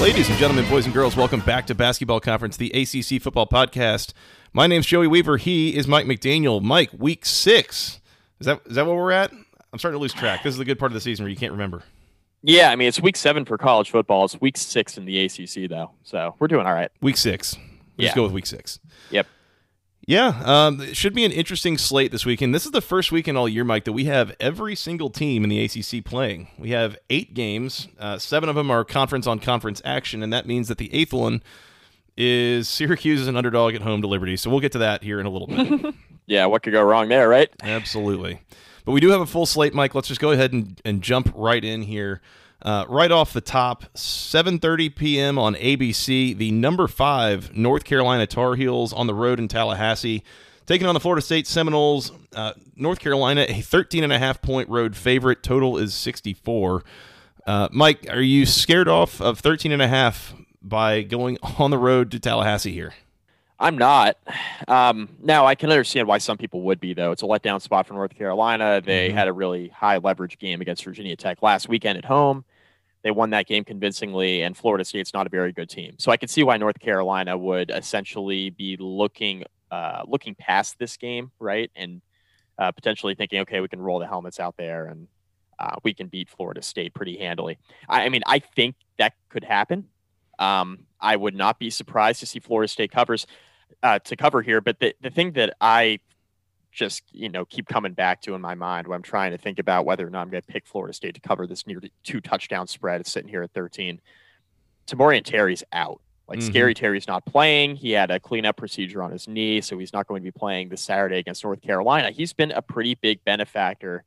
Ladies and gentlemen, boys and girls, welcome back to Basketball Conference, the ACC Football Podcast. My name's Joey Weaver. He is Mike McDaniel. Mike, week six. Is that is that where we're at? I'm starting to lose track. This is the good part of the season where you can't remember. Yeah, I mean it's week seven for college football. It's week six in the ACC though, so we're doing all right. Week six. Let's Yeah. go with week six. Yep. Yeah, um, it should be an interesting slate this weekend. This is the first weekend all year, Mike, that we have every single team in the ACC playing. We have eight games. Uh, seven of them are conference on conference action, and that means that the eighth one is Syracuse is an underdog at home to Liberty. So we'll get to that here in a little bit. Yeah, what could go wrong there, right? Absolutely. But we do have a full slate, Mike. Let's just go ahead and, and jump right in here. Uh, right off the top, 7:30 p.m. on ABC, the number five North Carolina Tar Heels on the road in Tallahassee, taking on the Florida State Seminoles. Uh, North Carolina, a 13 and a half point road favorite. Total is 64. Uh, Mike, are you scared off of 13 and a half by going on the road to Tallahassee here? I'm not. Um, now I can understand why some people would be though. It's a letdown spot for North Carolina. They Mhm. had a really high leverage game against Virginia Tech last weekend at home. They won that game convincingly, and Florida State's not a very good team. So I can see why North Carolina would essentially be looking uh, looking past this game, right, and uh, potentially thinking, okay, we can roll the helmets out there and uh, we can beat Florida State pretty handily. I, I mean, I think that could happen. Um, I would not be surprised to see Florida State covers uh, to cover here. But the, the thing that I just you know keep coming back to in my mind when I'm trying to think about whether or not I'm going to pick Florida State to cover this near two touchdown spread, it's sitting here at 13. Tamorrion Terry's out. Like Mhm. Scary Terry's not playing. He had a cleanup procedure on his knee, so he's not going to be playing this Saturday against North Carolina. He's been a pretty big benefactor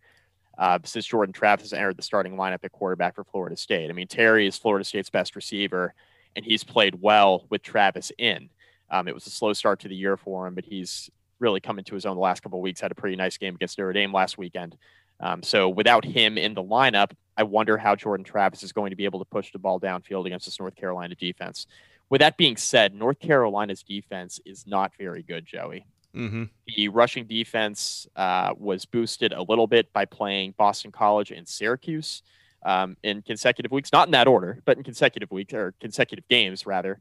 uh, since Jordan Travis has entered the starting lineup at quarterback for Florida State. I mean, Terry is Florida State's best receiver, and he's played well with Travis in. Um, it was a slow start to the year for him, but he's really come into his own the last couple of weeks. Had a pretty nice game against Notre Dame last weekend. Um, so without him in the lineup, I wonder how Jordan Travis is going to be able to push the ball downfield against this North Carolina defense. With that being said, North Carolina's defense is not very good, Joey. Mm-hmm. The rushing defense uh, was boosted a little bit by playing Boston College and Syracuse um, in consecutive weeks, not in that order, but in consecutive weeks or consecutive games rather.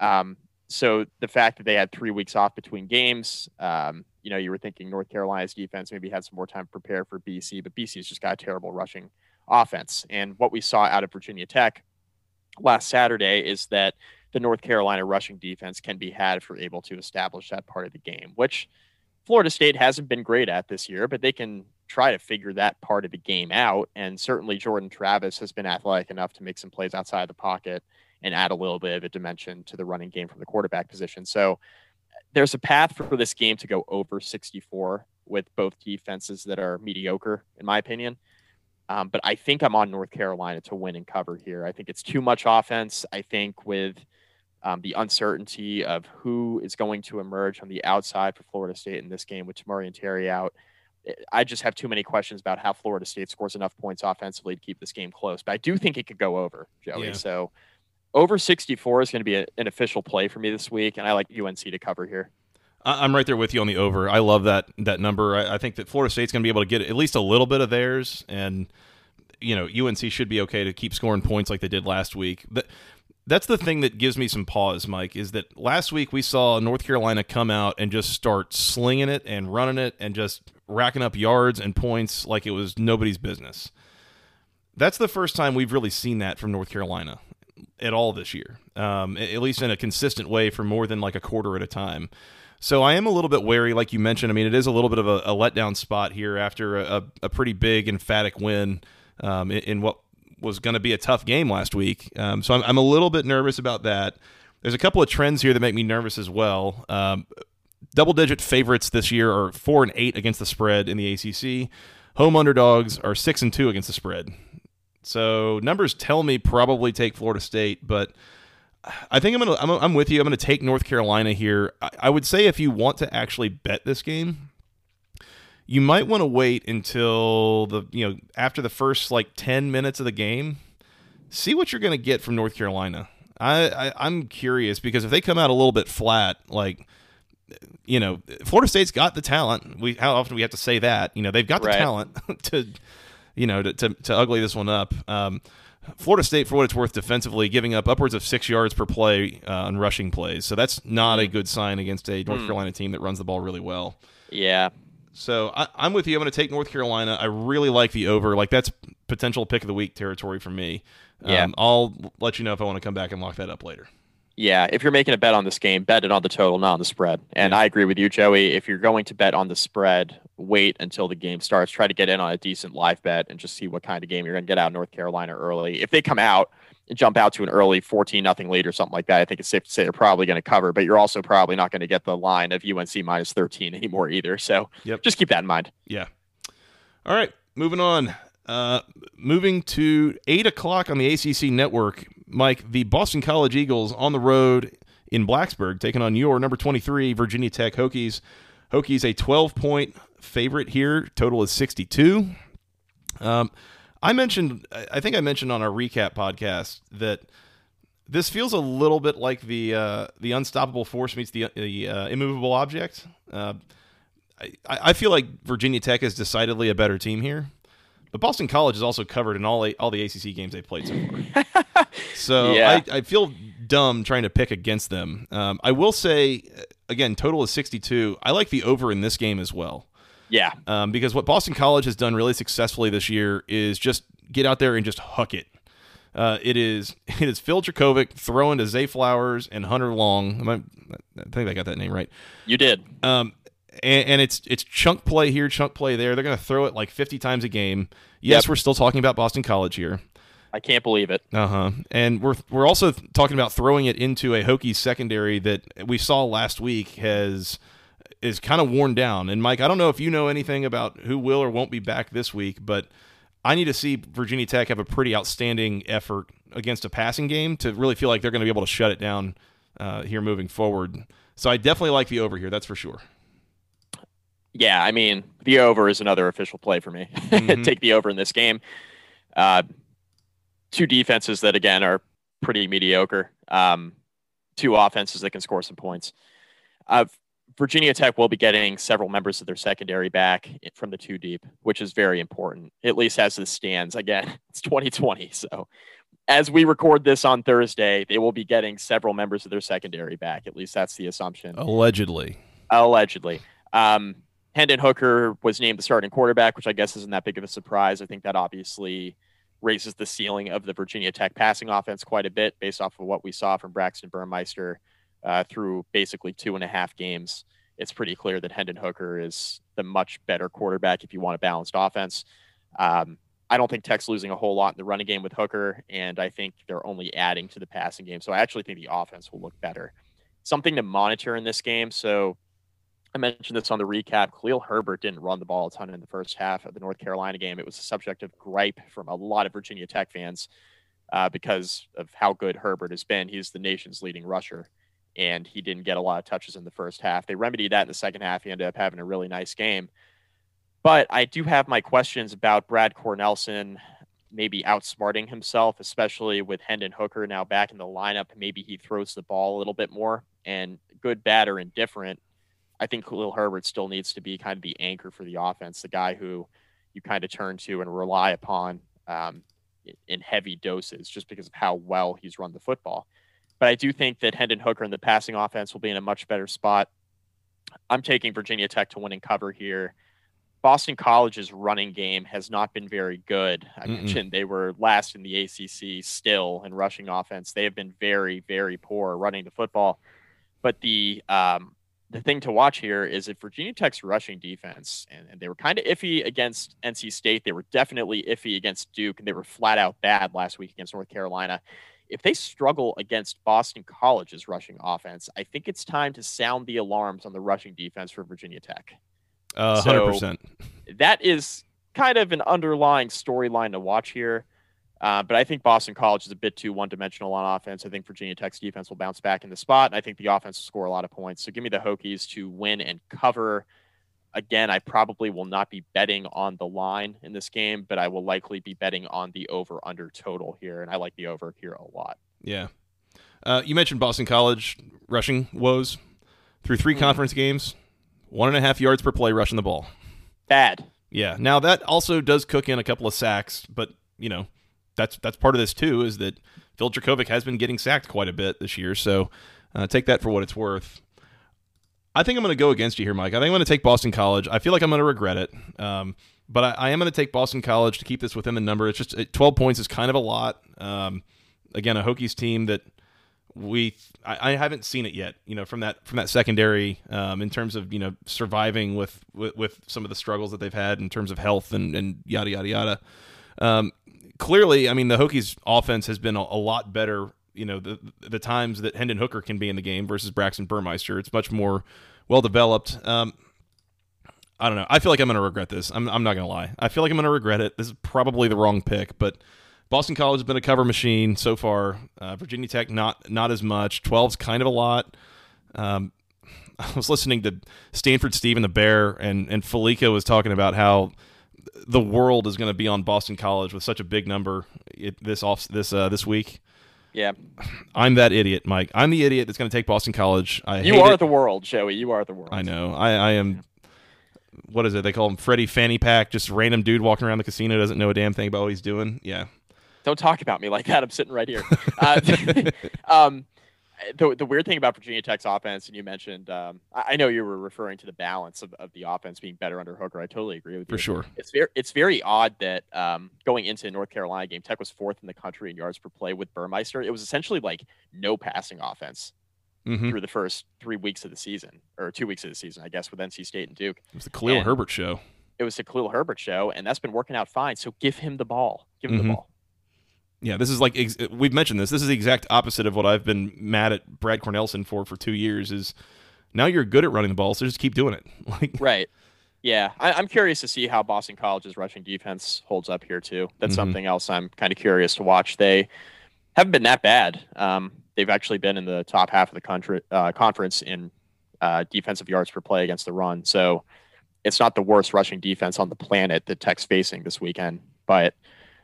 Um, so the fact that they had three weeks off between games, um, you know, you were thinking North Carolina's defense maybe had some more time to prepare for BC, but BC's just got a terrible rushing offense. And what we saw out of Virginia Tech last Saturday is that the North Carolina rushing defense can be had if we're able to establish that part of the game, which Florida State hasn't been great at this year, but they can try to figure that part of the game out. And certainly Jordan Travis has been athletic enough to make some plays outside the pocket and add a little bit of a dimension to the running game from the quarterback position. So there's a path for this game to go over 64 with both defenses that are mediocre, in my opinion. Um, but I think I'm on North Carolina to win and cover here. I think it's too much offense. I think with um, the uncertainty of who is going to emerge on the outside for Florida State in this game with Tamorrion Terry out, eh, I just have too many questions about how Florida State scores enough points offensively to keep this game close. But I do think it could go over, Joey. Yeah. So over 64 is going to be a, an official play for me this week, and I like UNC to cover here. I'm right there with you on the over. I love that that number. I, I think that Florida State's going to be able to get at least a little bit of theirs, and you know UNC should be okay to keep scoring points like they did last week. That that's the thing that gives me some pause, Mike. Is that last week we saw North Carolina come out and just start slinging it and running it and just racking up yards and points like it was nobody's business. That's the first time we've really seen that from North Carolina at all this year, um, at least in a consistent way for more than like a quarter at a time. So I am a little bit wary, like you mentioned. I mean, it is a little bit of a, a letdown spot here after a, a pretty big emphatic win um, in, in, what was going to be a tough game last week. Um, so I'm, I'm, a little bit nervous about that. There's a couple of trends here that make me nervous as well. Um, double digit favorites this year are four and eight against the spread in the ACC. Home underdogs are six and two against the spread. So numbers tell me probably take Florida State, but I think I'm gonna I'm, I'm with you. I'm gonna take North Carolina here. I, I would say if you want to actually bet this game, you might want to wait until the you know after the first like 10 minutes of the game see what you're going to get from north carolina I, I am curious because if they come out a little bit flat like you know florida state's got the talent we how often we have to say that you know they've got the right. talent to you know to, to, to ugly this one up um, Florida State, for what it's worth, defensively giving up upwards of six yards per play uh, on rushing plays. So that's not a hmm. good sign against a North mm. Carolina team that runs the ball really well. Yeah. So I, am with you. I'm going to take North Carolina. I really like the over. Like that's potential pick of the week territory for me. Yeah. Um, I'll let you know if I want to come back and lock that up later. Yeah, if you're making a bet on this game, bet it on the total, not on the spread. And yeah. I agree with you, Joey. If you're going to bet on the spread, wait until the game starts. Try to get in on a decent live bet and just see what kind of game you're going to get out of North Carolina early. If they come out and jump out to an early 14 nothing lead or something like that, I think it's safe to say they're probably going to cover. But you're also probably not going to get the line of UNC minus 13 anymore either. So yep. just keep that in mind. Yeah. All right, moving on. Uh, moving to eight o'clock on the ACC network, Mike. The Boston College Eagles on the road in Blacksburg, taking on your number twenty-three Virginia Tech Hokies. Hokies a twelve-point favorite here. Total is sixty-two. Um, I mentioned, I think I mentioned on our recap podcast that this feels a little bit like the uh, the unstoppable force meets the, the uh, immovable object. Uh, I, I feel like Virginia Tech is decidedly a better team here. But Boston College is also covered in all all the ACC games they've played so far. so yeah. I, I, feel dumb trying to pick against them. Um, I will say again, total is 62. I like the over in this game as well. Yeah, um, because what Boston College has done really successfully this year is just get out there and just huck it. Uh, it is it is Phil Jurkovec throwing to Zay Flowers and Hunter Long. I, I think I got that name right. You did. Um, and, and, it's it's chunk play here, chunk play there. They're going to throw it like 50 times a game. Yes, yep. we're still talking about Boston College here. I can't believe it. Uh huh. And we're we're also talking about throwing it into a Hokies secondary that we saw last week has is kind of worn down. And Mike, I don't know if you know anything about who will or won't be back this week, but I need to see Virginia Tech have a pretty outstanding effort against a passing game to really feel like they're going to be able to shut it down uh, here moving forward. So I definitely like the over here. That's for sure. Yeah, I mean, the over is another official play for me. Mm-hmm. Take the over in this game. Uh, two defenses that, again, are pretty mediocre. Um, two offenses that can score some points. Uh, Virginia Tech will be getting several members of their secondary back from the two deep, which is very important, at least as this stands. Again, it's 2020. So as we record this on Thursday, they will be getting several members of their secondary back. At least that's the assumption. Allegedly. Allegedly. Um, Hendon Hooker was named the starting quarterback, which I guess isn't that big of a surprise. I think that obviously raises the ceiling of the Virginia Tech passing offense quite a bit based off of what we saw from Braxton Burmeister uh, through basically two and a half games. It's pretty clear that Hendon Hooker is the much better quarterback if you want a balanced offense. Um, I don't think Tech's losing a whole lot in the running game with Hooker, and I think they're only adding to the passing game. So I actually think the offense will look better. Something to monitor in this game. So I mentioned this on the recap. Khalil Herbert didn't run the ball a ton in the first half of the North Carolina game. It was a subject of gripe from a lot of Virginia Tech fans uh, because of how good Herbert has been. He's the nation's leading rusher, and he didn't get a lot of touches in the first half. They remedied that in the second half. He ended up having a really nice game. But I do have my questions about Brad Cornelsen maybe outsmarting himself, especially with Hendon Hooker now back in the lineup. Maybe he throws the ball a little bit more. And good, bad, or indifferent, I think Khalil Herbert still needs to be kind of the anchor for the offense, the guy who you kind of turn to and rely upon um, in heavy doses just because of how well he's run the football. But I do think that Hendon Hooker and the passing offense will be in a much better spot. I'm taking Virginia Tech to win and cover here. Boston College's running game has not been very good. I Mm-mm. mentioned they were last in the ACC still in rushing offense. They have been very, very poor running the football. But the um, the thing to watch here is if Virginia Tech's rushing defense, and, and they were kind of iffy against NC State, they were definitely iffy against Duke, and they were flat out bad last week against North Carolina. If they struggle against Boston College's rushing offense, I think it's time to sound the alarms on the rushing defense for Virginia Tech. Uh, 100%. So that is kind of an underlying storyline to watch here. Uh, but I think Boston College is a bit too one dimensional on offense. I think Virginia Tech's defense will bounce back in the spot, and I think the offense will score a lot of points. So give me the Hokies to win and cover. Again, I probably will not be betting on the line in this game, but I will likely be betting on the over under total here. And I like the over here a lot. Yeah. Uh, you mentioned Boston College rushing woes through 3 mm-hmm. conference games, one and a half yards per play rushing the ball. Bad. Yeah. Now that also does cook in a couple of sacks, but you know that's that's part of this too. Is that Phil Jurkovec has been getting sacked quite a bit this year, so uh, take that for what it's worth. I think I'm going to go against you here, Mike. I think I'm going to take Boston College. I feel like I'm going to regret it, um, but I, I, am going to take Boston College to keep this within the number. It's just 12 points is kind of a lot. Um, again, a Hokies team that we I, I, haven't seen it yet. You know, from that from that secondary um, in terms of you know surviving with, with, with some of the struggles that they've had in terms of health and and yada yada yada. Um, clearly, I mean, the Hokies offense has been a, a, lot better. You know, the the times that Hendon Hooker can be in the game versus Braxton Burmeister, it's much more well developed. Um, I don't know. I feel like I'm going to regret this. I'm, I'm not going to lie. I feel like I'm going to regret it. This is probably the wrong pick, but Boston College has been a cover machine so far. Uh, Virginia Tech not not as much. 12's kind of a lot. Um, I was listening to Stanford Steve and the Bear, and and Fallica was talking about how the world is going to be on Boston College with such a big number this off this uh, this week. Yeah, I'm that idiot, Mike. I'm the idiot that's going to take Boston College. I you are it. the world, Joey. You are the world. I know. I, I am. What is it? They call him Freddie Fanny Pack, just random dude walking around the casino doesn't know a damn thing about what he's doing. Yeah. Don't talk about me like that. I'm sitting right here. Uh, um, the, the weird thing about Virginia Tech's offense, and you mentioned, um, I, I, know you were referring to the balance of, of the offense being better under Hooker. I totally agree with you. For sure. It's very, it's very odd that um, going into the North Carolina game, Tech was fourth in the country in yards per play with Burmeister. It was essentially like no passing offense mm-hmm. through the first three weeks of the season, or two weeks of the season, I guess, with NC State and Duke. It was the Khalil and Herbert show. It was the Khalil Herbert show, and that's been working out fine. So give him the ball. Give him mm-hmm. the ball. Yeah, this is like ex- we've mentioned this. This is the exact opposite of what I've been mad at Brad Cornelsen for for two years. Is now you're good at running the ball, so just keep doing it. like right. Yeah, I, am curious to see how Boston College's rushing defense holds up here too. That's mm-hmm. something else I'm kind of curious to watch. They haven't been that bad. Um, they've actually been in the top half of the country uh, conference in uh, defensive yards per play against the run. So it's not the worst rushing defense on the planet that Tech's facing this weekend, but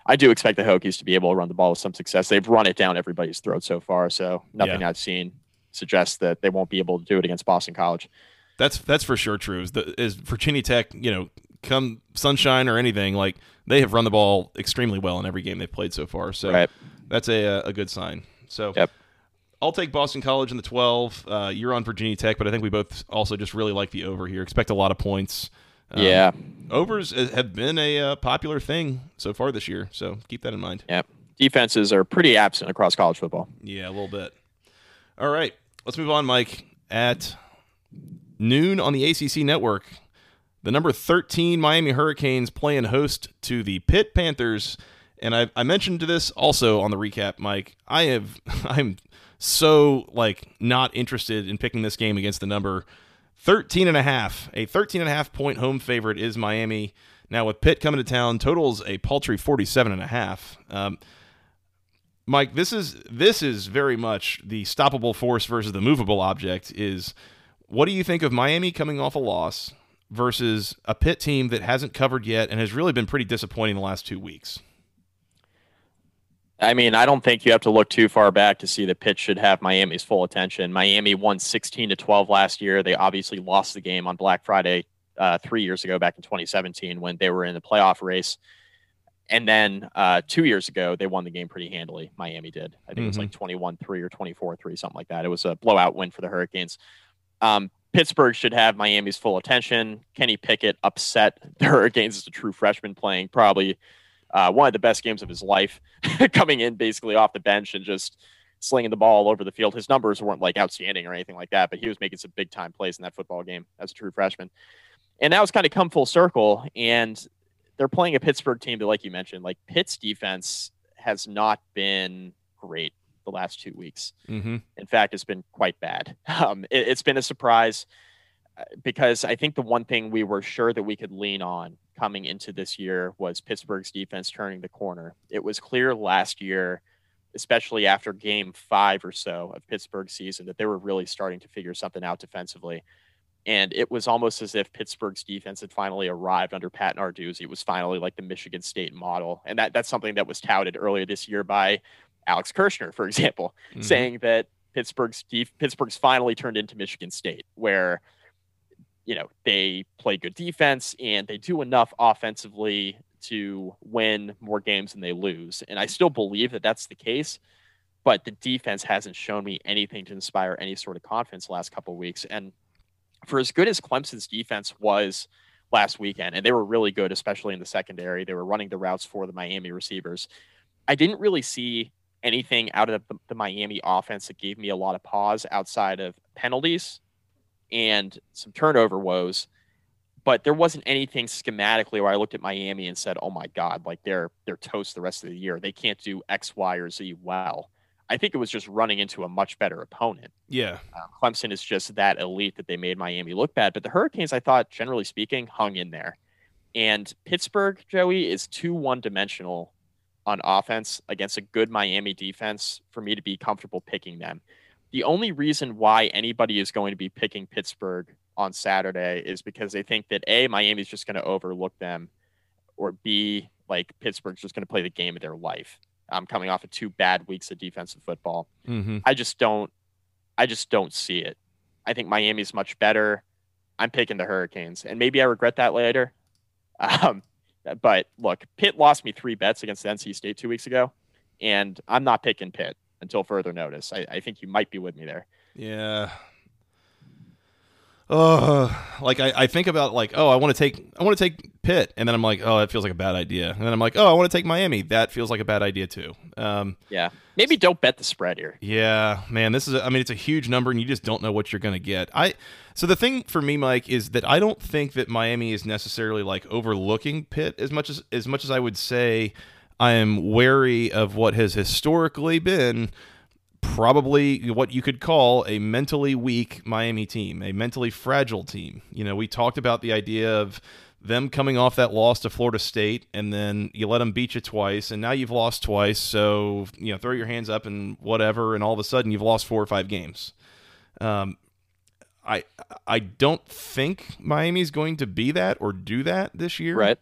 I do expect the Hokies to be able to run the ball with some success. They've run it down everybody's throat so far, so nothing yeah. I've seen suggests that they won't be able to do it against Boston College. That's that's for sure true. Is, the, is Virginia Tech, you know, come sunshine or anything, like they have run the ball extremely well in every game they've played so far. So right. that's a a good sign. So yep. I'll take Boston College in the 12. Uh, you're on Virginia Tech, but I think we both also just really like the over here. Expect a lot of points. Um, yeah. Overs have been a uh, popular thing so far this year, so keep that in mind. Yep. Defenses are pretty absent across college football. Yeah, a little bit. All right. Let's move on, Mike. At noon on the ACC network, the number 13 Miami Hurricanes playing host to the Pitt Panthers. And I, I mentioned this also on the recap, Mike. I have I'm so like not interested in picking this game against the number 13 and a half. A 13 and a half point home favorite is Miami. Now with Pitt coming to town, totals a paltry 47 and a half. Um, Mike, this is this is very much the stoppable force versus the movable object. Is what do you think of Miami coming off a loss versus a Pitt team that hasn't covered yet and has really been pretty disappointing the last two weeks? I mean, I don't think you have to look too far back to see that Pitt should have Miami's full attention. Miami won 16 to 12 last year. They obviously lost the game on Black Friday uh, three years ago, back in 2017, when they were in the playoff race. And then uh, two years ago, they won the game pretty handily. Miami did. I think mm-hmm. it was like mm-hmm. 21 3 or 24 3, something like that. It was a blowout win for the Hurricanes. Um, Pittsburgh should have Miami's full attention. Kenny Pickett upset the Hurricanes as a true freshman playing probably uh, one of the best games of his life, coming in basically off the bench and just slinging the ball all over the field. His numbers weren't like outstanding or anything like that, but he was making some big time plays in that football game as a true freshman. And now it's kind of come full circle, and they're playing a Pittsburgh team that, like you mentioned, like Pitt's defense has not been great the last two weeks. Mm-hmm. In fact, it's been quite bad. Um, it, it's been a surprise uh, because I think the one thing we were sure that we could lean on coming into this year was Pittsburgh's defense turning the corner. It was clear last year, especially after game five or so of Pittsburgh's season, that they were really starting to figure something out defensively. And it was almost as if Pittsburgh's defense had finally arrived under Pat Narduzzi. It was finally like the Michigan State model. And that, that's something that was touted earlier this year by Alex Kirshner, for example, mm-hmm. saying that Pittsburgh's def- Pittsburgh's finally turned into Michigan State, where you know they play good defense and they do enough offensively to win more games than they lose. And I still believe that that's the case, but the defense hasn't shown me anything to inspire any sort of confidence last couple weeks. And for as good as Clemson's defense was last weekend, and they were really good, especially in the secondary, they were running the routes for the Miami receivers. I didn't really see anything out of the, the Miami offense that gave me a lot of pause outside of penalties and some turnover woes. But there wasn't anything schematically where I looked at Miami and said, "Oh my God, like they're they're toast the rest of the year. They can't do X, Y, or Z well." I think it was just running into a much better opponent. Yeah, uh, Clemson is just that elite that they made Miami look bad. But the Hurricanes, I thought, generally speaking, hung in there. And Pittsburgh, Joey, is too one dimensional on offense against a good Miami defense for me to be comfortable picking them. The only reason why anybody is going to be picking Pittsburgh on Saturday is because they think that A, Miami's just going to overlook them, or B, like Pittsburgh's just going to play the game of their life. I'm coming off of two bad weeks of defensive football. Mm-hmm. I just don't, I just don't see it. I think Miami's much better. I'm picking the Hurricanes, and maybe I regret that later. Um, but look, Pitt lost me three bets against NC State two weeks ago, and I'm not picking Pitt until further notice. I, I think you might be with me there. Yeah. Oh, like I, I think about like, oh, I want to take I want to take Pitt, and then I'm like, oh, that feels like a bad idea, and then I'm like, oh, I want to take Miami. That feels like a bad idea too. Um, yeah, maybe don't bet the spread here. Yeah, man, this is a, I mean, it's a huge number, and you just don't know what you're going to get. I so the thing for me, Mike, is that I don't think that Miami is necessarily like overlooking Pitt as much as as much as I would say I am wary of what has historically been probably what you could call a mentally weak Miami team, a mentally fragile team. You know, we talked about the idea of them coming off that loss to Florida State, and then you let them beat you twice, and now you've lost twice. So you know, throw your hands up and whatever, and all of a sudden you've lost four or five games. Um, I I don't think Miami's going to be that or do that this year. Right.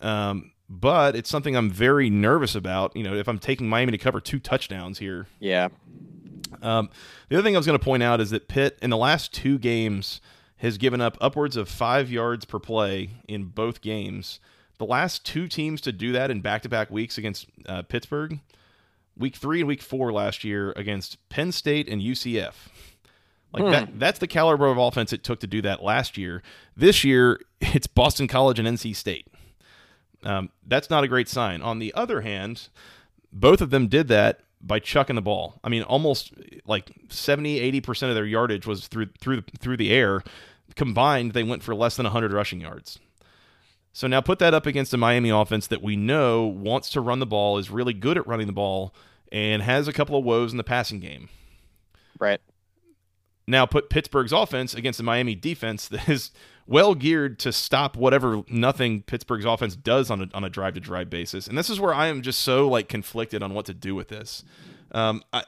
Um, but it's something I'm very nervous about. You know, if I'm taking Miami to cover two touchdowns here. Yeah. Um, the other thing I was going to point out is that Pitt in the last two games has given up upwards of five yards per play in both games. The last two teams to do that in back-to-back weeks against uh, Pittsburgh, week three and week four last year against Penn State and UCF. Like hmm. that that's the caliber of offense it took to do that last year. This year, it's Boston College and NC State. Um, that's not a great sign. On the other hand, both of them did that by chucking the ball. I mean, almost like 70, 80% of their yardage was through through through the air. Combined, they went for less than 100 rushing yards. So now put that up against a Miami offense that we know wants to run the ball, is really good at running the ball, and has a couple of woes in the passing game. Right. Now put Pittsburgh's offense against the Miami defense that is well geared to stop whatever nothing Pittsburgh's offense does on a on a drive to drive basis. And this is where I am just so like conflicted on what to do with this. Um, I,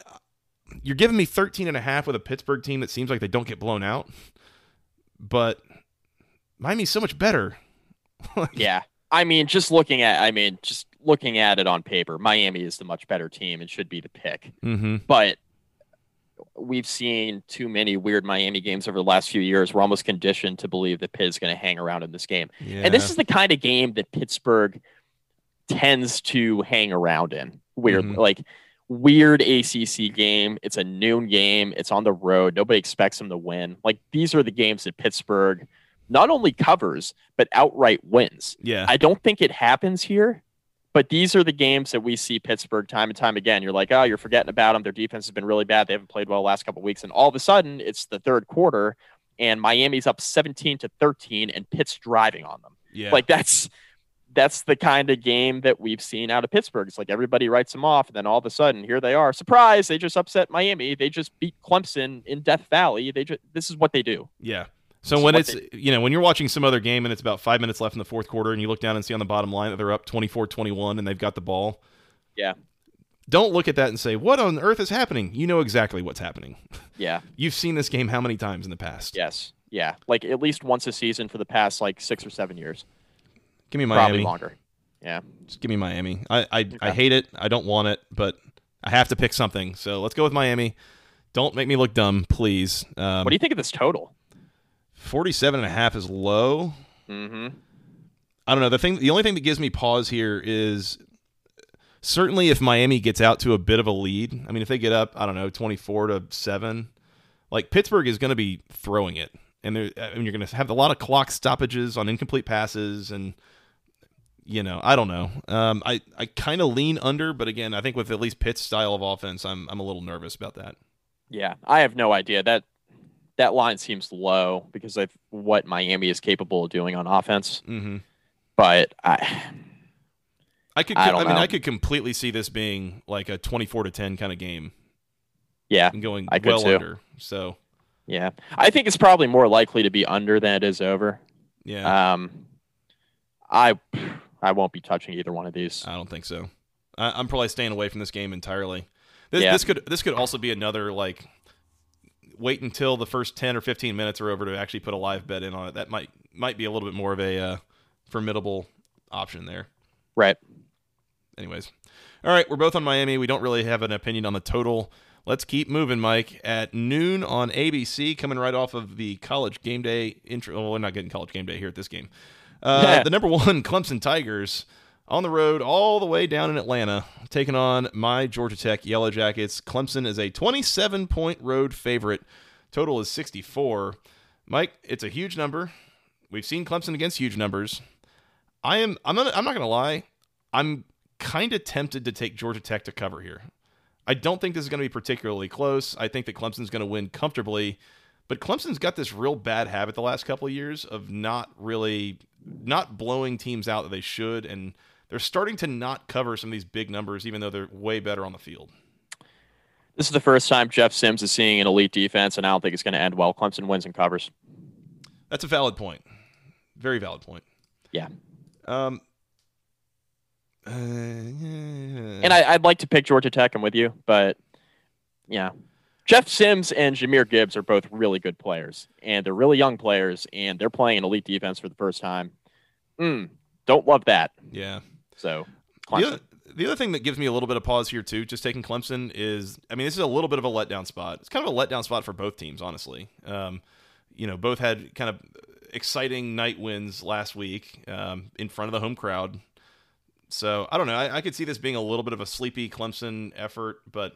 you're giving me 13 and a half with a Pittsburgh team that seems like they don't get blown out, but Miami's so much better. yeah. I mean, just looking at, I mean, just looking at it on paper, Miami is the much better team and should be the pick. Mm-hmm. But we've seen too many weird Miami games over the last few years. We're almost conditioned to believe that Pitt is going to hang around in this game. Yeah. And this is the kind of game that Pittsburgh tends to hang around in. Weird, mm-hmm. like weird ACC game. It's a noon game. It's on the road. Nobody expects them to win. Like these are the games that Pittsburgh not only covers but outright wins. Yeah. I don't think it happens here, But these are the games that we see Pittsburgh time and time again. You're like, oh, you're forgetting about them. Their defense has been really bad. They haven't played well the last couple weeks. And all of a sudden, it's the third quarter, and Miami's up 17 to 13, and Pitt's driving on them. Yeah. Like that's that's the kind of game that we've seen out of Pittsburgh. It's like everybody writes them off, and then all of a sudden, here they are. Surprise! They just upset Miami. They just beat Clemson in Death Valley. They just this is what they do. Yeah. So So when it's you know when you're watching some other game and it's about five minutes left in the fourth quarter and you look down and see on the bottom line that they're up 24-21 and they've got the ball. Yeah. Don't look at that and say what on earth is happening. You know exactly what's happening. Yeah. You've seen this game how many times in the past? Yes. Yeah. Like at least once a season for the past like six or seven years. Give me Miami. Probably longer. Yeah. Just give me Miami. I I, I hate it. I don't want it, but I have to pick something. So let's go with Miami. Don't make me look dumb, please. Um, What do you think of this total? 47 and a half is low. Mm-hmm. I don't know. The thing, the only thing that gives me pause here is certainly if Miami gets out to a bit of a lead. I mean, if they get up, I don't know, twenty-four to seven, like Pittsburgh is going to be throwing it, and I mean, you're going to have a lot of clock stoppages on incomplete passes, and you know, I don't know. Um, I I kind of lean under, but again, I think with at least Pitt's style of offense, I'm I'm a little nervous about that. Yeah. I have no idea. That that line seems low because of what Miami is capable of doing on offense. hmm But I I could, I I, mean, know. I could completely see this being like a twenty-four to ten kind of game yeah. and going I could well too. under. So Yeah. I think it's probably more likely to be under than it is over. yeah. Um I I won't be touching either one of these. I don't think so. I, I'm probably staying away from this game entirely. This, Yeah. this could this could also be another like wait until the first ten or fifteen minutes are over to actually put a live bet in on it. That might might be a little bit more of a uh, formidable option there. Right. Anyways, all right, we're both on Miami. We don't really have an opinion on the total. Let's keep moving, Mike. At noon on ABC, coming right off of the college game day intro. Well, we're not getting college game day here at this game. Uh, Yeah. the number one Clemson Tigers on the road all the way down in Atlanta, taking on my Georgia Tech Yellow Jackets. Clemson is a 27 point road favorite. Total is 64. Mike, it's a huge number. We've seen Clemson against huge numbers. I am. I'm not. I'm not gonna lie. I'm kind of tempted to take Georgia Tech to cover here. I don't think this is going to be particularly close. I think that Clemson's going to win comfortably, but Clemson's got this real bad habit the last couple of years of not really not blowing teams out that they should, and they're starting to not cover some of these big numbers, even though they're way better on the field. This is the first time Jeff Sims is seeing an elite defense, and I don't think it's going to end well. Clemson wins and covers. That's a valid point. Very valid point. Yeah. Um. Uh, And I, I'd like to pick Georgia Tech. I'm with you, but yeah, Jeff Sims and Jahmyr Gibbs are both really good players, and they're really young players, and they're playing an elite defense for the first time. Mm, don't love that. yeah. So, The other, the other thing that gives me a little bit of pause here too, just taking Clemson is, I mean, this is a little bit of a letdown spot. It's kind of a letdown spot for both teams, honestly. Um, you know, both had kind of exciting night wins last week um, in front of the home crowd. So I don't know. I, I could see this being a little bit of a sleepy Clemson effort, but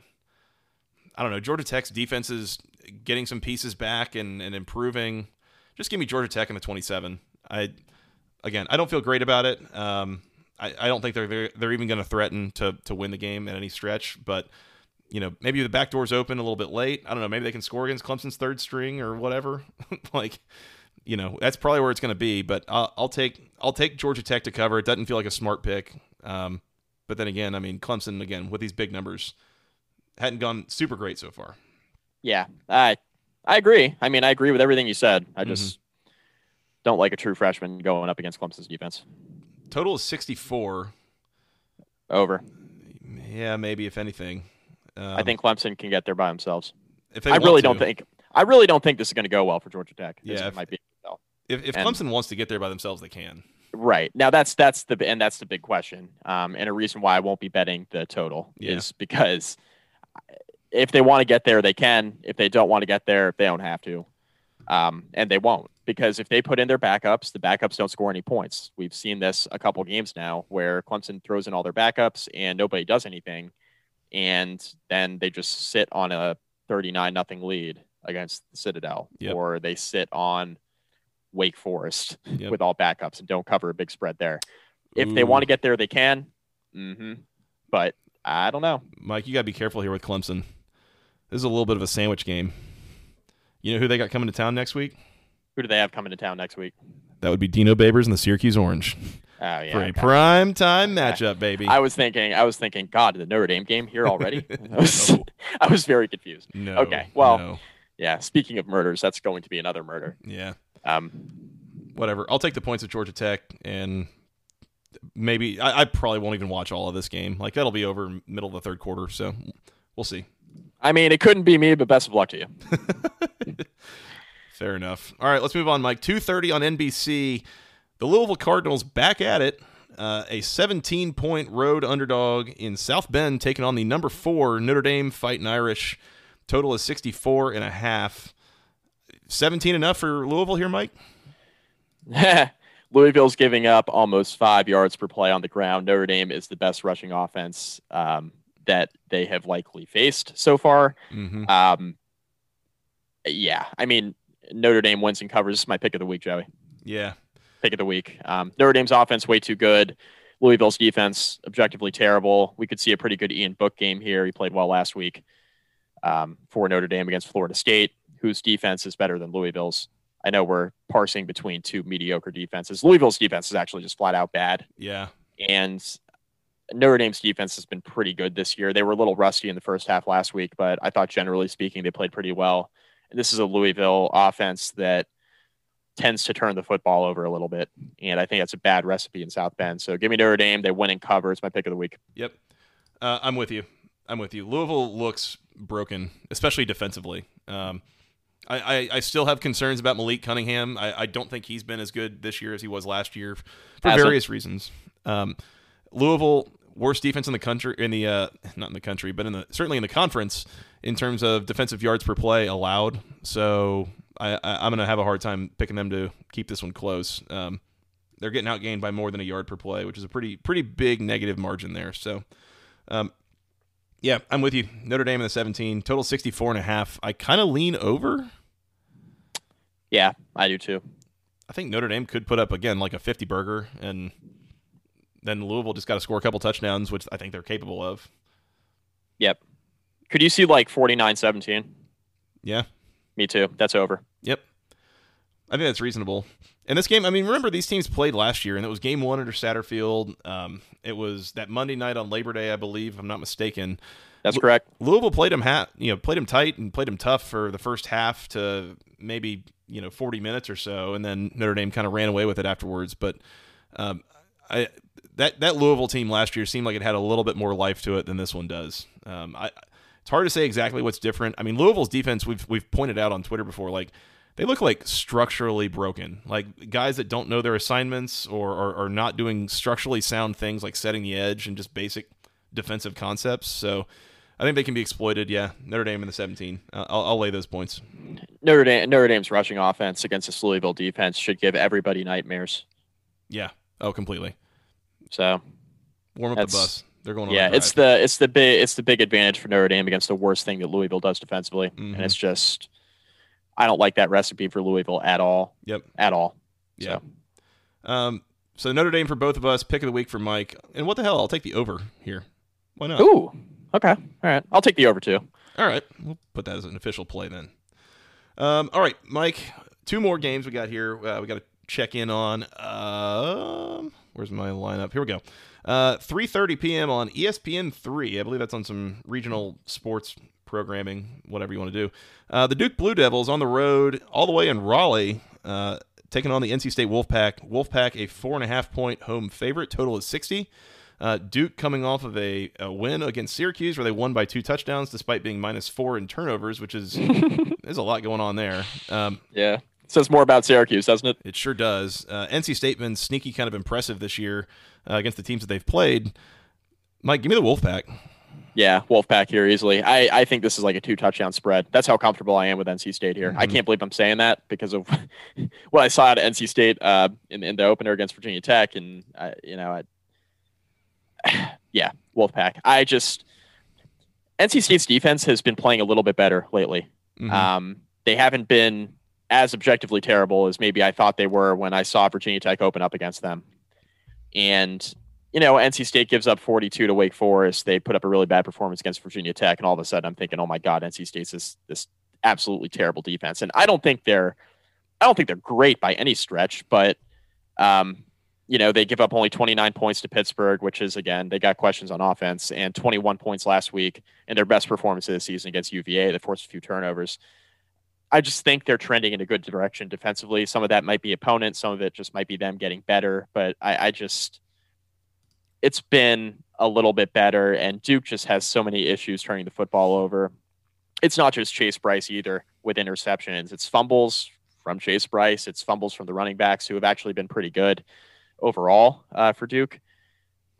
I don't know. Georgia Tech's defense is getting some pieces back and, and improving. Just give me Georgia Tech in the 27. I again, I don't feel great about it. Um, I, I don't think they're very, they're even going to threaten to to win the game at any stretch. But you know, maybe the back door's open a little bit late. I don't know. Maybe they can score against Clemson's third string or whatever. like, you know, that's probably where it's going to be. But I'll, I'll take I'll take Georgia Tech to cover. It doesn't feel like a smart pick. Um, but then again, I mean, Clemson again with these big numbers hadn't gone super great so far. yeah, I I agree. I mean, I agree with everything you said. I just don't like a true freshman going up against Clemson's defense. Total is 64. Over. Yeah, maybe if anything. Um, I think Clemson can get there by themselves. if I really to. don't think. I really don't think this is going to go well for Georgia Tech. This Yeah, if- might be. no. if, if and- Clemson wants to get there by themselves, they can. Right now, that's that's the and that's the big question. Um, and a reason why I won't be betting the total Yeah. is because if they want to get there, they can. If they don't want to get there, they don't have to, um, and they won't because if they put in their backups, the backups don't score any points. We've seen this a couple games now where Clemson throws in all their backups and nobody does anything, and then they just sit on a thirty-nine nothing lead against the Citadel, Yep. or they sit on Wake Forest Yep. with all backups and don't cover a big spread there. If they want to get there, they can. Mm-hmm. But I don't know. Mike, you got to be careful here with Clemson. This is a little bit of a sandwich game. You know who they got coming to town next week? Who do they have coming to town next week? That would be Dino Babers and the Syracuse Orange Oh yeah. for a prime time matchup, baby. I was thinking. I was thinking. God, the Notre Dame game here already. I, was, No. I was very confused. no. okay, well- no. Yeah. Speaking of murders, that's going to be another murder. yeah, Um. whatever. I'll take the points of Georgia Tech, and maybe I, I probably won't even watch all of this game. Like that'll be over middle of the third quarter, so we'll see. I mean, it couldn't be me, but best of luck to you. Fair enough. All right, let's move on, Mike. 2.30 on NBC. The Louisville Cardinals back at it. Uh, a 17-point road underdog in South Bend taking on the number four Notre Dame Fighting Irish. Total is 64 and a half. 17 enough for Louisville here, Mike? Louisville's giving up almost five yards per play on the ground. Notre Dame is the best rushing offense um, that they have likely faced so far. Mm-hmm. Um, yeah, I mean, Notre Dame wins and covers. This is my pick of the week, Joey. Yeah. Pick of the week. Um, Notre Dame's offense way too good. Louisville's defense objectively terrible. We could see a pretty good Ian Book game here. He played well last week um, for Notre Dame against Florida State, whose defense is better than Louisville's. I know we're parsing between two mediocre defenses. Louisville's defense is actually just flat out bad, Yeah. and Notre Dame's defense has been pretty good this year. They were a little rusty in the first half last week, but I thought generally speaking they played pretty well. This is a Louisville offense that tends to turn the football over a little bit, and I think that's a bad recipe in South Bend. So give me Notre Dame. They win in cover. It's my pick of the week. Yep. Uh, I'm with you. I'm with you. Louisville looks broken, especially defensively. Um, I, I, I still have concerns about Malik Cunningham. I, I don't think he's been as good this year as he was last year for Hasn't. various reasons. Um, Louisville, worst defense in the country, in the uh, not in the country, but in the certainly in the conference in terms of defensive yards per play allowed. So I, I, I'm going to have a hard time picking them to keep this one close. Um, they're getting outgained by more than a yard per play, which is a pretty pretty big negative margin there. So, um, yeah, I'm with you. Notre Dame in the 17, total 64 and a half. I kind of lean over. Yeah, I do too. I think Notre Dame could put up again like a 50 burger, and then Louisville just got to score a couple touchdowns, which I think they're capable of. Yep. Could you see like 49-17? Yeah, Me too. That's over. Yep. I think that's reasonable. And this game, I mean, remember these teams played last year, and it was game one under Satterfield. Um, it was that Monday night on Labor Day, I believe, if I'm not mistaken. That's correct. Louisville played them ha- you know, played them tight and played them tough for the first half to maybe you know 40 minutes or so, and then Notre Dame kind of ran away with it afterwards. But um, I that that Louisville team last year seemed like it had a little bit more life to it than this one does. Um, I it's hard to say exactly what's different. I mean, Louisville's defense we've we've pointed out on Twitter before, like they look like structurally broken, like guys that don't know their assignments or are not doing structurally sound things like setting the edge and just basic defensive concepts. So. I think they can be exploited. Yeah, Notre Dame in the 17. Uh, I'll, I'll lay those points. Notre Dame Notre Dame's rushing offense against this Louisville defense should give everybody nightmares. Yeah. Oh, completely. So Warm up the bus. They're going yeah, it's the it's the big it's the big advantage for Notre Dame against the worst thing that Louisville does defensively, Mhm. and it's just I don't like that recipe for Louisville at all. Yep. At all. Yeah. So, Um. So Notre Dame for both of us. Pick of the week for Mike. And what the hell? I'll take the over here. Why not? ooh. Okay. All right. I'll take the over too. All right. We'll put that as an official play then. Um. All right, Mike. Two more games we got here. Uh, we got to check in on. Um. Where's my lineup? Here we go. Uh, 3:30 p.m. on E ESPN three. I believe that's on some regional sports programming, whatever you want to do. Uh, the Duke Blue Devils on the road, all the way in Raleigh, uh, taking on the NC State Wolfpack. Wolfpack a four and a half point home favorite. Total is 60. Uh, Duke coming off of a, a win against Syracuse where they won by two touchdowns despite being minus four in turnovers, which is there's a lot going on there. Um, Yeah. Says more about Syracuse, doesn't it? it sure does. Uh, NC State been sneaky, kind of impressive this year uh, against the teams that they've played. Mike, give me the Wolfpack. Yeah, Wolfpack here easily. I, I think this is like a two touchdown spread. That's how comfortable I am with NC State here. I Mhm. can't believe I'm saying that because of what I saw at NC State uh, in, in the opener against Virginia Tech, and uh, you know, I, yeah, Wolfpack. I just NC State's defense has been playing a little bit better lately. Mhm. Um, they haven't been as objectively terrible as maybe I thought they were when I saw Virginia Tech open up against them. And you know, NC State gives up 42 to Wake Forest. They put up a really bad performance against Virginia Tech, and all of a sudden, I'm thinking, oh my God, NC State's this this absolutely terrible defense. And I don't think they're, I don't think they're great by any stretch, but, um, you know, they give up only 29 points to Pittsburgh, which is again they got questions on offense, and 21 points last week in their best performance of the season against UVA. They forced a few turnovers. I just think they're trending in a good direction defensively. Some of that might be opponents, some of it just might be them getting better. But I, I just it's been a little bit better, and Duke just has so many issues turning the football over. It's not just Chase Brice either with interceptions. It's fumbles from Chase Brice. It's fumbles from the running backs who have actually been pretty good overall uh, for Duke.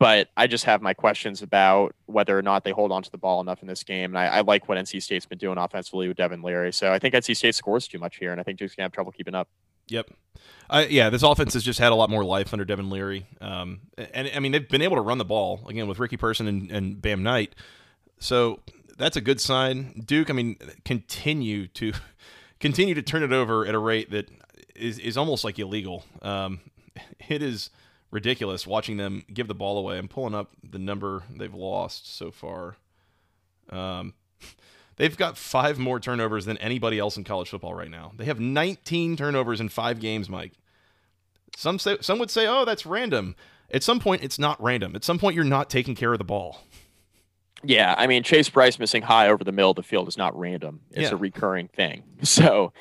But I just have my questions about whether or not they hold on to the ball enough in this game. And I, I like what NC State's been doing offensively with Devin Leary. So I think NC State scores too much here, and I think Duke's gonna have trouble keeping up. Yep. Uh, yeah, this offense has just had a lot more life under Devin Leary. Um, and I mean, they've been able to run the ball again with Ricky Person and, and Bam Knight. So that's a good sign. Duke, I mean, continue to continue to turn it over at a rate that is, is almost like illegal. Um, it is ridiculous watching them give the ball away. I'm pulling up the number they've lost so far. Um, They've got five more turnovers than anybody else in college football right now. They have 19 turnovers in five games, Mike. Some say, some would say, "Oh, that's random." At some point, it's not random. At some point, you're not taking care of the ball. Yeah, I mean Chase Brice missing high over the middle of the field is not random. It's yeah. a recurring thing. So,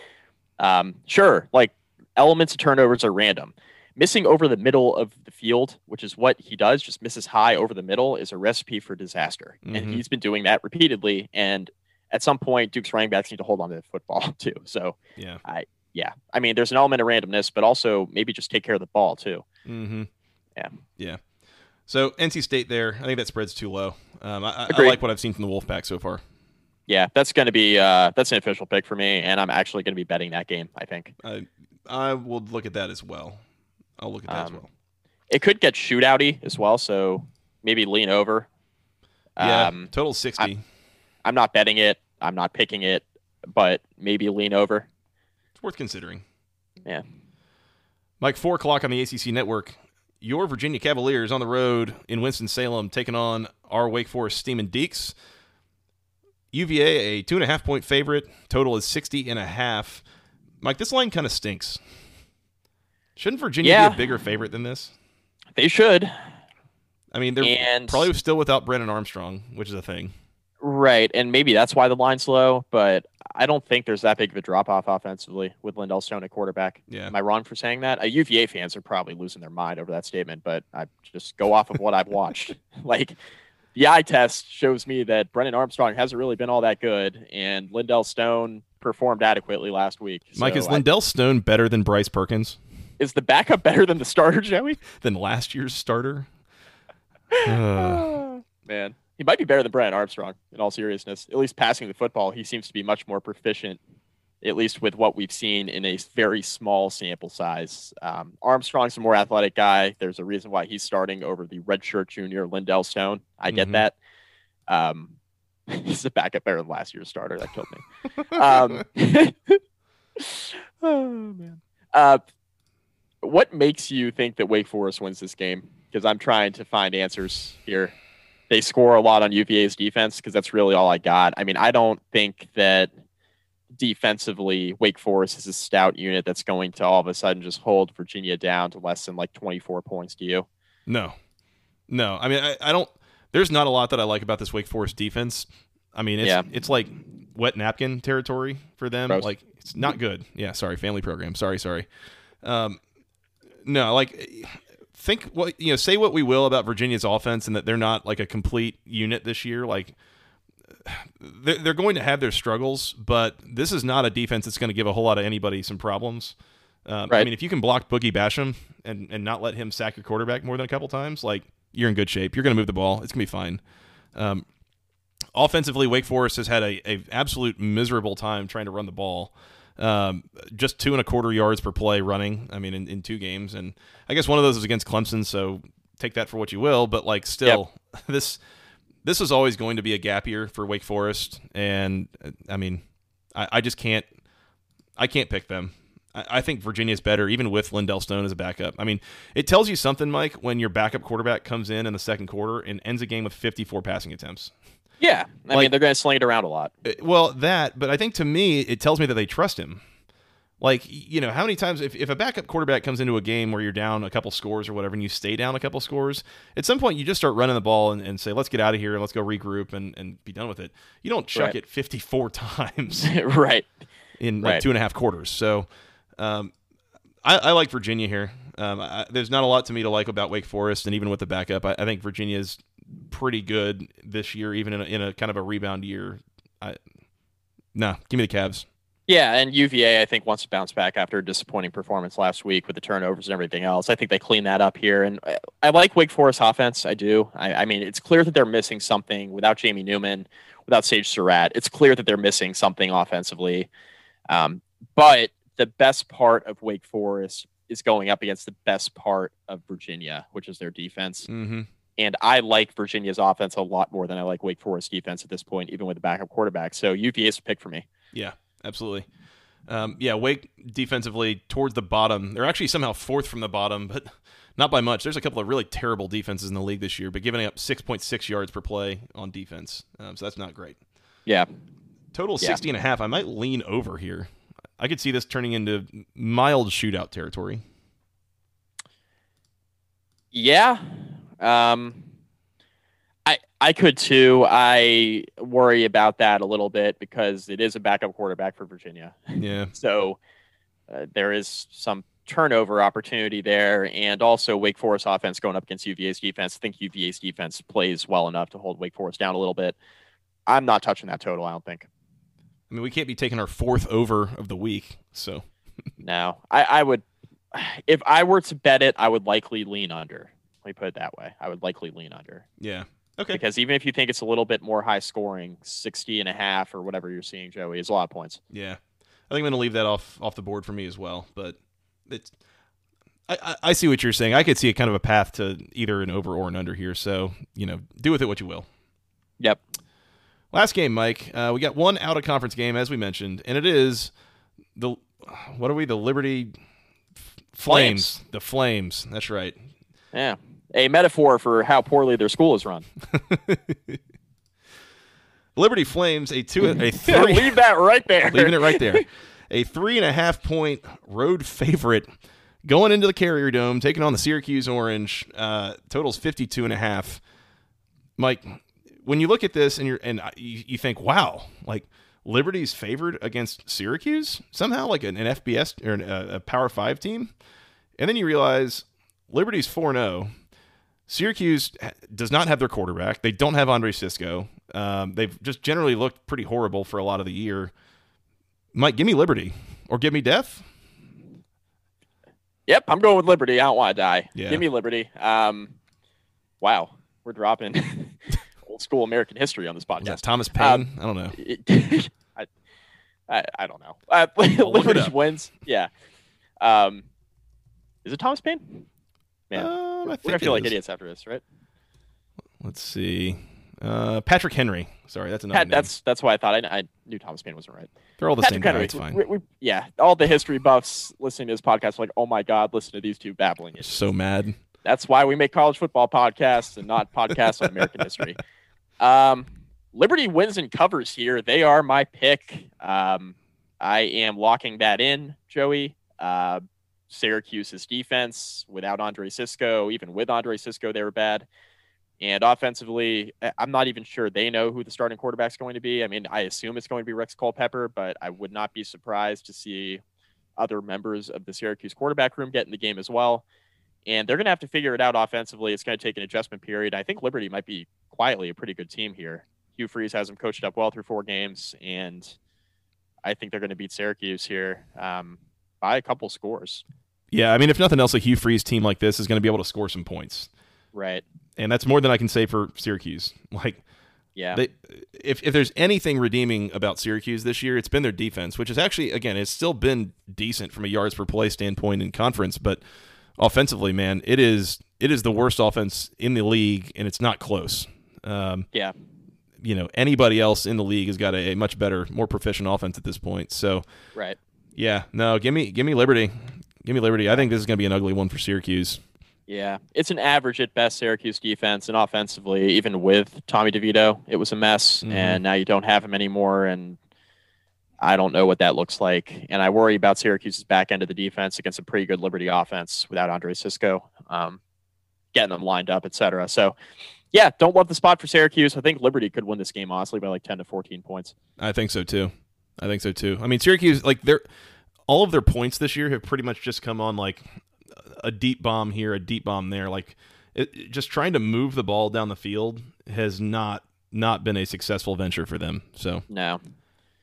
um, sure, like elements of turnovers are random. Missing over the middle of the field, which is what he does, just misses high over the middle, is a recipe for disaster. Mm-hmm. And he's been doing that repeatedly. And at some point, Duke's running backs need to hold on to the football too. So yeah, I yeah, I mean, there's an element of randomness, but also maybe just take care of the ball too. Mm-hmm. Yeah, yeah. So NC State there, I think that spread's too low. Um, I, I, like what I've seen from the Wolfpack so far. Yeah, that's going to be uh, that's an official pick for me, and I'm actually going to be betting that game. I think. I I will look at that as well. I'll look at that um, as well. It could get shootouty as well, so maybe lean over. Yeah, um, total sixty. I, I'm not betting it. I'm not picking it, but maybe lean over. It's worth considering. Yeah. Mike, four o'clock on the ACC network. Your Virginia Cavaliers on the road in Winston-Salem taking on our Wake Forest Steamin' Deeks. UVA, a two and a half point favorite. Total is 60 and a half. Mike, this line kind of stinks. Shouldn't Virginia yeah. be a bigger favorite than this? They should. I mean, they're and... probably still without Brennan Armstrong, which is a thing. Right, and maybe that's why the line's low, but I don't think there's that big of a drop off offensively with Lindell Stone at quarterback. Yeah. Am I wrong for saying that? Uh, UVA fans are probably losing their mind over that statement, but I just go off of what I've watched. like the eye test shows me that Brennan Armstrong hasn't really been all that good, and Lindell Stone performed adequately last week. Mike, so is Lindell Stone better than Bryce Perkins? Is the backup better than the starter, Joey? than last year's starter? Uh. Man he might be better than Brian Armstrong in all seriousness. At least passing the football, he seems to be much more proficient, at least with what we've seen in a very small sample size. Um, Armstrong's a more athletic guy. There's a reason why he's starting over the redshirt junior Lindell Stone. I get mm-hmm. that. Um, he's a backup better than last year's starter. That killed me. um, oh man. Uh, what makes you think that Wake Forest wins this game? Because I'm trying to find answers here they score a lot on UVA's defense because that's really all I got. I mean, I don't think that defensively Wake Forest is a stout unit that's going to all of a sudden just hold Virginia down to less than like 24 points. Do you? No, no. I mean, I, I don't. There's not a lot that I like about this Wake Forest defense. I mean, it's yeah. it's like wet napkin territory for them. Gross. Like it's not good. Yeah, sorry, family program. Sorry, sorry. Um, no, like think what you know say what we will about Virginia's offense and that they're not like a complete unit this year like they're, they're going to have their struggles but this is not a defense that's going to give a whole lot of anybody some problems. Um, right. I mean if you can block Boogie Basham and, and not let him sack your quarterback more than a couple times like you're in good shape. You're going to move the ball. It's going to be fine. Um, offensively Wake Forest has had a, a absolute miserable time trying to run the ball um, just two and a quarter yards per play running. I mean, in, in two games, and I guess one of those is against Clemson, so take that for what you will. But like, still, yep. this this is always going to be a gap year for Wake Forest, and I mean, I, I just can't I can't pick them. I, I think Virginia's better, even with Lindell Stone as a backup. I mean, it tells you something, Mike, when your backup quarterback comes in in the second quarter and ends a game with 54 passing attempts. Yeah, I Like- mean they're going to sling it around a lot. Uh, Well, that, but I think to me, it tells me that they trust him. Like, you know, how many times, if, if a backup quarterback comes into a game where you're down a couple scores or whatever, and you stay down a couple scores, at some point you just start running the ball and, and say, let's get out of here, and let's go regroup and, and be done with it. You don't chuck Right. it 54 times right. in like Right. two and a half quarters. So, um, I, I like Virginia here. Um, I, there's not a lot to me to like about Wake Forest, and even with the backup, I, I think Virginia's pretty good this year, even in a, in a kind of a rebound year. I, no, give me the Cavs. Yeah, and UVA I think wants to bounce back after a disappointing performance last week with the turnovers and everything else. I think they clean that up here, and I, I like Wake Forest offense. I do. I, I mean, it's clear that they're missing something without Jamie Newman, without Sage Surratt. It's clear that they're missing something offensively. Um, but the best part of Wake Forest is going up against the best part of Virginia, which is their defense. Mm-hmm. And I like Virginia's offense a lot more than I like Wake Forest defense at this point, even with the backup quarterback. So UVA is a pick for me. Yeah, absolutely. Um, yeah, Wake defensively towards the bottom. They're actually somehow fourth from the bottom, but not by much. There's a couple of really terrible defenses in the league this year, but giving up 6.6 yards per play on defense. Um, so that's not great. Yeah, Total Yeah. 60 and a half. I might lean over here. I could see this turning into mild shootout territory. Yeah. Um I I could too. I worry about that a little bit because it is a backup quarterback for Virginia. Yeah. So uh, there is some turnover opportunity there and also Wake Forest offense going up against UVA's defense. I think UVA's defense plays well enough to hold Wake Forest down a little bit. I'm not touching that total, I don't think. I mean, we can't be taking our fourth over of the week. So, No. I, I would if I were to bet it, I would likely lean under. Let me put it that way. I would likely lean under. yeah. Okay. because even if you think it's a little bit more high scoring 60 and a half or whatever you're seeing joey is a lot of points Yeah, I think I'm going to leave that off off the board for me as well. But it's, I, I I see what you're saying. I could see a kind of a path to either an over or an under here. So you know, do with it what you will. yep Last game, Mike. Uh, we got one out of conference game as we mentioned, and it is the what are we? The Liberty Flames. The Flames. That's right. yeah a metaphor for how poorly their school is run Liberty Flames. A two. A three. leave that right there leaving it right there. A three and a half point road favorite going into the Carrier Dome, taking on the Syracuse Orange. Uh, totals 52 and a half. Mike, when you look at this and you're and you, you think, wow, like Liberty's favored against Syracuse somehow, like an, an FBS or an, a, a Power Five team, and then you realize Liberty's four zero. Syracuse does not have their quarterback. They don't have Andre Cisco. Um, they've just generally looked pretty horrible for a lot of the year. Mike, give me Liberty or give me death. yep i'm going with liberty i don't want to die Yeah. give me liberty um wow we're dropping old school american history on this Yeah, podcast Thomas Paine. I don't know. It- I, I, I don't know. Uh, Liberty wins. Yeah. Um, is it Thomas Paine? Man, Um, I we're gonna feel like is. idiots after this, right? Let's see. Uh, Patrick Henry. Sorry, that's another Pat, that's that's why I thought I, I knew Thomas Paine wasn't right. They're all the Patrick same guy. Henry. It's fine. We, we, yeah, all the history buffs listening to this podcast are like, oh my god, listen to these two babbling. idiots." So mad. That's why we make college football podcasts and not podcasts on American history. Um, Liberty wins and covers here. They are my pick. Um, I am locking that in, Joey. Uh, Syracuse's defense without Andre Cisco, even with Andre Cisco, they were bad. And offensively, I'm not even sure they know who the starting quarterback's going to be. I mean, I assume it's going to be Rex Culpepper, but I would not be surprised to see other members of the Syracuse quarterback room get in the game as well and they're going to have to figure it out offensively. It's going to take an adjustment period. I think Liberty might be quietly a pretty good team here. Hugh Freeze has them coached up well through four games, and I think they're going to beat Syracuse here um, by a couple scores. Yeah, I mean, if nothing else, a Hugh Freeze team like this is going to be able to score some points, Right. and that's more than I can say for Syracuse. Like, Yeah. they, if if there's anything redeeming about Syracuse this year, it's been their defense, which is actually again, it's still been decent from a yards per play standpoint in conference, but offensively, man, it is it is the worst offense in the league, and it's not close. Um, yeah. you know, anybody else in the league has got a, a much better, more proficient offense at this point. So, Right. Yeah, no, give me give me Liberty. Give me Liberty. I think this is going to be an ugly one for Syracuse. Yeah, it's an average at best Syracuse defense, and offensively, even with Tommy DeVito, it was a mess. Mhm. And now you don't have him anymore, and I don't know what that looks like. And I worry about Syracuse's back end of the defense against a pretty good Liberty offense without Andre Cisco, um, getting them lined up, et cetera. So, yeah, don't love the spot for Syracuse. I think Liberty could win this game honestly by like ten to fourteen points. I think so too. I think so too. I mean, Syracuse, like they're all of their points this year have pretty much just come on like a deep bomb here, a deep bomb there. Like it, it- just trying to move the ball down the field has not not been a successful venture for them. So No,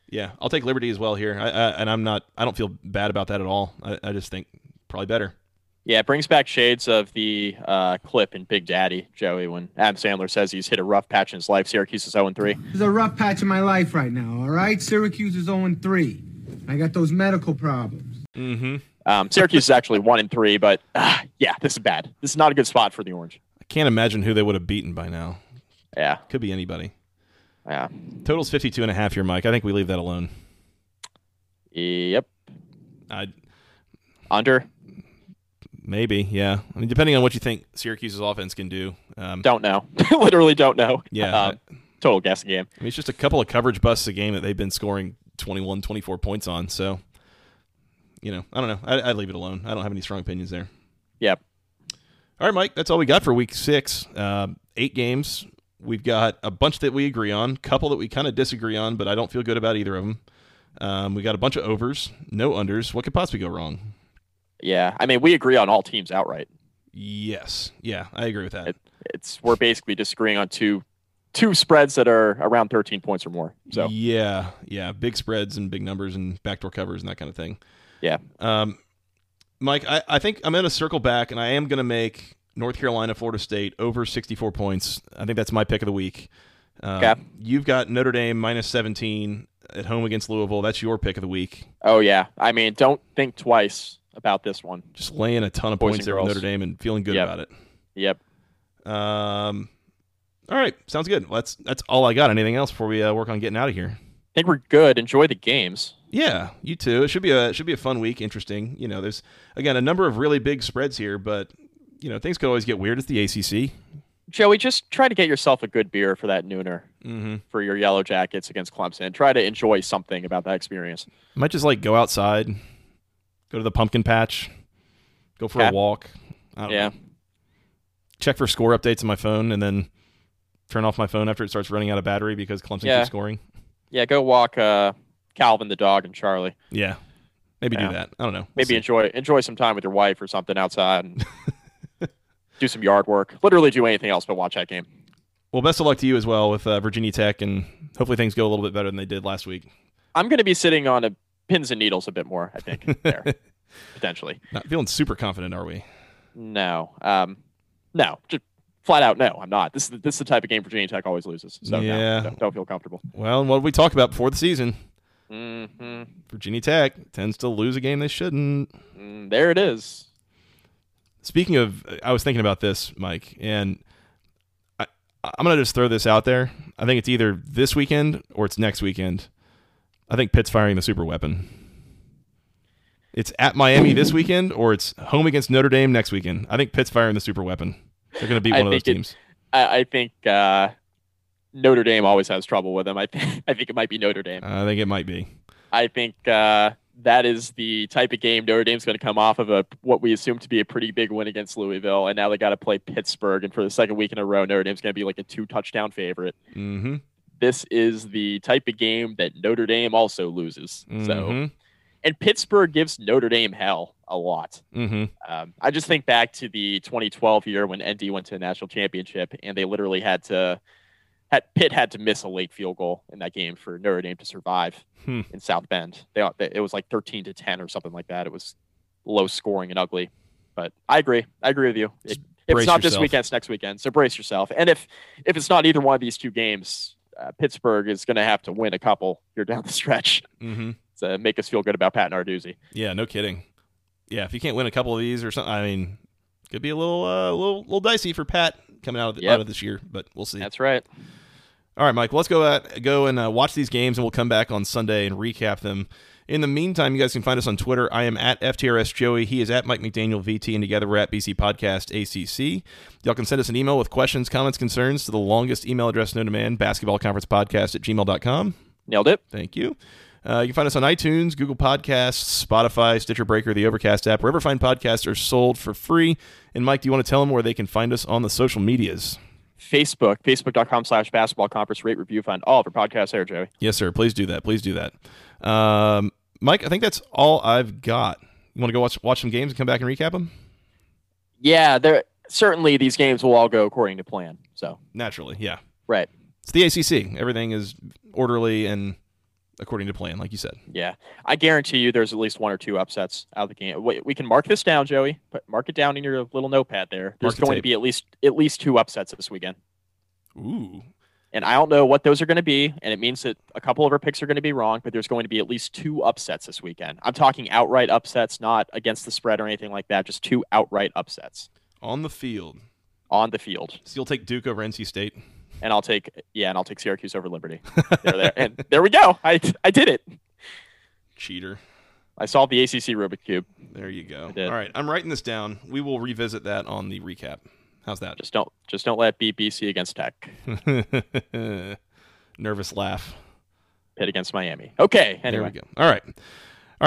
yeah, I'll take Liberty as well here, I, I, and I'm not. I don't feel bad about that at all. I, I just think probably better. Yeah, it brings back shades of the uh, clip in Big Daddy, Joey, when Adam Sandler says he's hit a rough patch in his life. Syracuse is 0 3. There's a rough patch in my life right now, all right? Syracuse is 0 3. I got those medical problems. Mm-hmm. Um, Syracuse is actually 1 and 3, but uh, yeah, this is bad. This is not a good spot for the Orange. I can't imagine who they would have beaten by now. Yeah, Could be anybody. yeah. Total's 52 and a half here, Mike. I think we leave that alone. Yep. I Under. Maybe, yeah. I mean, depending on what you think Syracuse's offense can do. Um, Don't know. Literally don't know. Yeah. Um, total guessing game. I mean, it's just a couple of coverage busts a game that they've been scoring 21, 24 points on. So, you know, I don't know. I, I'd leave it alone. I don't have any strong opinions there. Yep. All right, Mike, that's all we got for week six. Uh, eight games. We've got a bunch that we agree on, couple that we kind of disagree on, but I don't feel good about either of them. Um, we got a bunch of overs, no unders. What could possibly go wrong? Yeah. I mean, we agree on all teams outright. Yes. Yeah, I agree with that. It- It's we're basically disagreeing on two two spreads that are around 13 points or more. So yeah, yeah, big spreads and big numbers and backdoor covers and that kind of thing. yeah. Um, Mike, I, I think I'm going to circle back and I am going to make North Carolina, Florida State over 64 points. I think that's my pick of the week. Uh, Okay. You've got Notre Dame minus 17 at home against Louisville. That's your pick of the week. Oh yeah. I mean, don't think twice about this one. Just laying a ton of Boys points there girls. Notre Dame and feeling good Yep. about it. Yep. Um, all right, sounds good. That's that's all I got. Anything else before we uh, work on getting out of here? I think we're good. Enjoy the games. Yeah, you too. It should be a it should be a fun week. Interesting. You know, there's again a number of really big spreads here, but you know things could always get weird. It's the ACC. Joey, just try to get yourself a good beer for that nooner Mm-hmm. for your Yellow Jackets against Clemson. Try to enjoy something about that experience. Might just like go outside, go to the pumpkin patch, go for a walk. I don't Yeah. know. Check for score updates on my phone, and then turn off my phone after it starts running out of battery because Clemson Yeah. keeps scoring. Yeah, go walk uh, Calvin the dog and Charlie. Yeah, maybe Yeah. do that. I don't know. We'll Maybe see. enjoy enjoy some time with your wife or something outside. And do some yard work. Literally do anything else but watch that game. Well, best of luck to you as well with uh, Virginia Tech, and hopefully things go a little bit better than they did last week. I'm going to be sitting on a pins and needles a bit more. I think there potentially. Not feeling super confident, are we? No, um, no, just flat out no. I'm not. This is the, this is the type of game Virginia Tech always loses. So no, Yeah. don't, don't feel comfortable. Well, and what did we talk about before the season? hmm Virginia Tech tends to lose a game they shouldn't. Mm, there it is. Speaking of, I was thinking about this, Mike, and I, I'm going to just throw this out there. I think it's either this weekend or it's next weekend. I think Pitt's firing the super weapon. It's at Miami this weekend or it's home against Notre Dame next weekend. I think Pitt's firing the super weapon. They're going to beat one of those teams. I, I think uh, Notre Dame always has trouble with them. I think I think it might be Notre Dame. I think it might be. I think uh, that is the type of game Notre Dame's going to come off of a what we assume to be a pretty big win against Louisville, and now they got to play Pittsburgh, and for the second week in a row, Notre Dame's going to be like a two touchdown favorite. Mm-hmm. This is the type of game that Notre Dame also loses. So, Mm-hmm. and Pittsburgh gives Notre Dame hell a lot. Mm-hmm. Um, I just think back to the 2012 year when ND went to a national championship, and they literally had to. Had, Pitt had to miss a late field goal in that game for Notre Dame to survive Hmm. in South Bend. They, it was like 13 to 10 or something like that. It was low scoring and ugly. But I agree. I agree with you. It, if it's not this weekend, it's next weekend. So brace yourself. And if if it's not either one of these two games, uh, Pittsburgh is going to have to win a couple here down the stretch Mm-hmm. to make us feel good about Pat Narduzzi. Yeah, no kidding. Yeah, if you can't win a couple of these or something, I mean, could be a little, uh, little, little dicey for Pat coming out of the, Yep. out of this year, but we'll see. That's right. All right, Mike. Let's go at, go and uh, watch these games, and we'll come back on Sunday and recap them. In the meantime, you guys can find us on Twitter. I am at FTRS Joey. He is at Mike McDaniel VT, and together we're at BC Podcast ACC. Y'all can send us an email with questions, comments, concerns to the longest email address known to man, basketballconferencepodcast at gmail.com. Nailed it. Thank you. Uh, you can find us on iTunes, Google Podcasts, Spotify, Stitcher Breaker, the Overcast app, wherever fine podcasts are sold for free. And Mike, do you want to tell them where they can find us on the social medias? Facebook, facebook.com slash basketball conference rate review fund. All of our podcasts there, Joey. Yes, sir. Please do that. Please do that. Um, Mike, I think that's all I've got. You want to go watch watch some games and come back and recap them? Yeah, there certainly these games will all go according to plan. So Naturally, yeah. right. It's the ACC. Everything is orderly and according to plan, like you said. Yeah, I guarantee you there's at least one or two upsets out of the game. We can mark this down, Joey. But mark it down in your little notepad there. There's the going to be at least at least two upsets this weekend, Ooh. And I don't know what those are going to be. And it means that a couple of our picks are going to be wrong, but there's going to be at least two upsets this weekend. I'm talking outright upsets, not against the spread or anything like that. Just two outright upsets On the field. on the field. So you'll take Duke over NC State. And I'll take yeah, and I'll take Syracuse over Liberty. there, there, and there we go. I I did it. Cheater. I solved the ACC Rubik cube. There you go. All right. I'm writing this down. We will revisit that on the recap. How's that? Just don't just don't let beat BC against Tech. Nervous laugh. Pitt against Miami. Okay. Anyway. There we go. All right. All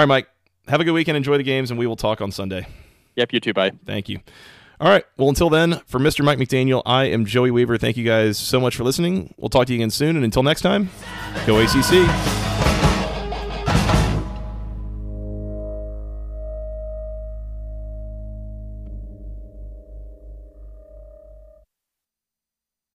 right, Mike. Have a good weekend. Enjoy the games, and we will talk on Sunday. Yep. You too. Bye. Thank you. All right. Well, until then, for Mr. Mike McDaniel, I am Joey Weaver. Thank you guys so much for listening. We'll talk to you again soon. And until next time, go ACC.